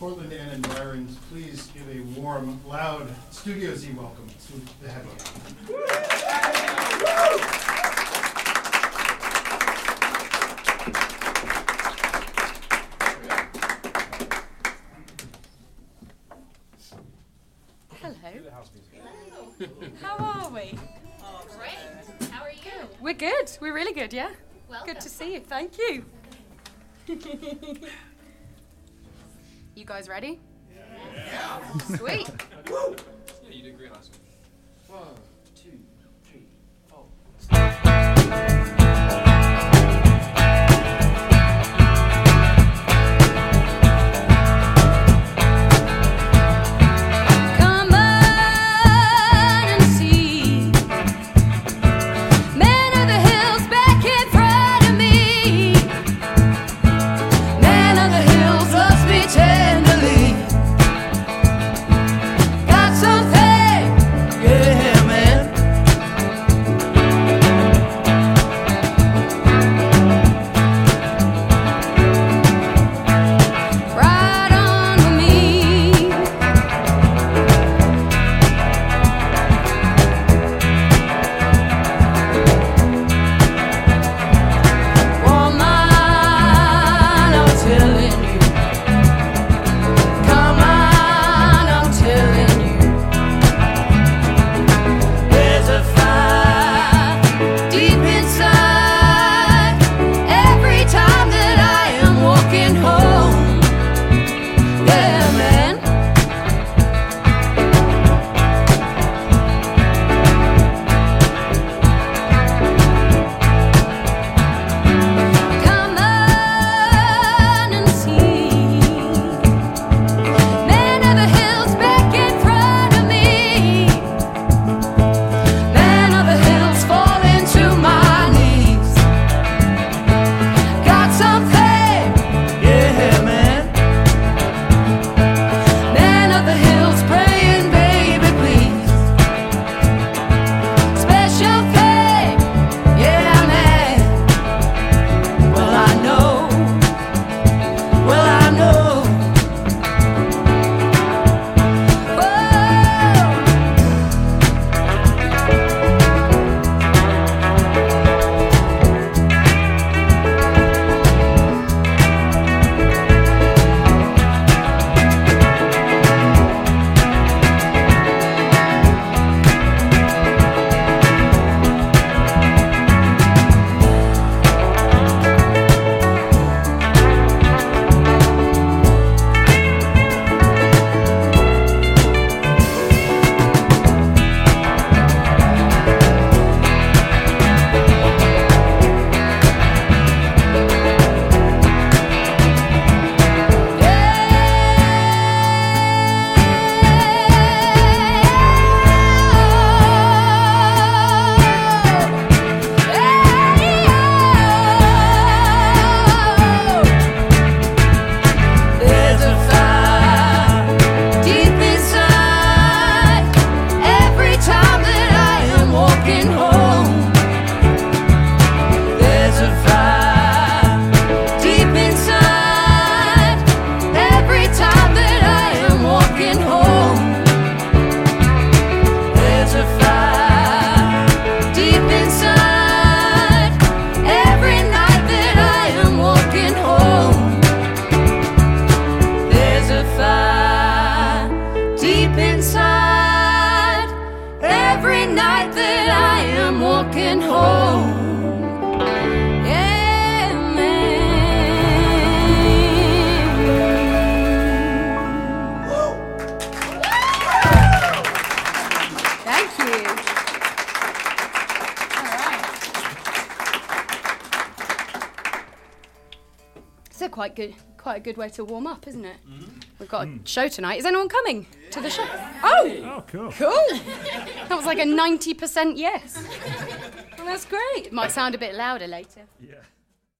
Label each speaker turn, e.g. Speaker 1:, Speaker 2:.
Speaker 1: Portland and environs, please give a warm, loud Studio Z welcome to the headline.
Speaker 2: Hello. How are we?
Speaker 3: Oh, great. How are you?
Speaker 2: We're good. We're really good, yeah?
Speaker 3: Welcome.
Speaker 2: Good to see you. Thank you. you guys ready? Yeah. Sweet.
Speaker 4: Yeah, you did great last week.
Speaker 1: One,
Speaker 2: quite good, quite a good way to warm up, isn't it? Mm-hmm. We've got a mm. show tonight. Is anyone coming to the show? Oh,
Speaker 5: Oh, cool.
Speaker 2: cool. That was like a ninety percent yes. Well, that's great. Might sound a bit louder later.
Speaker 5: Yeah.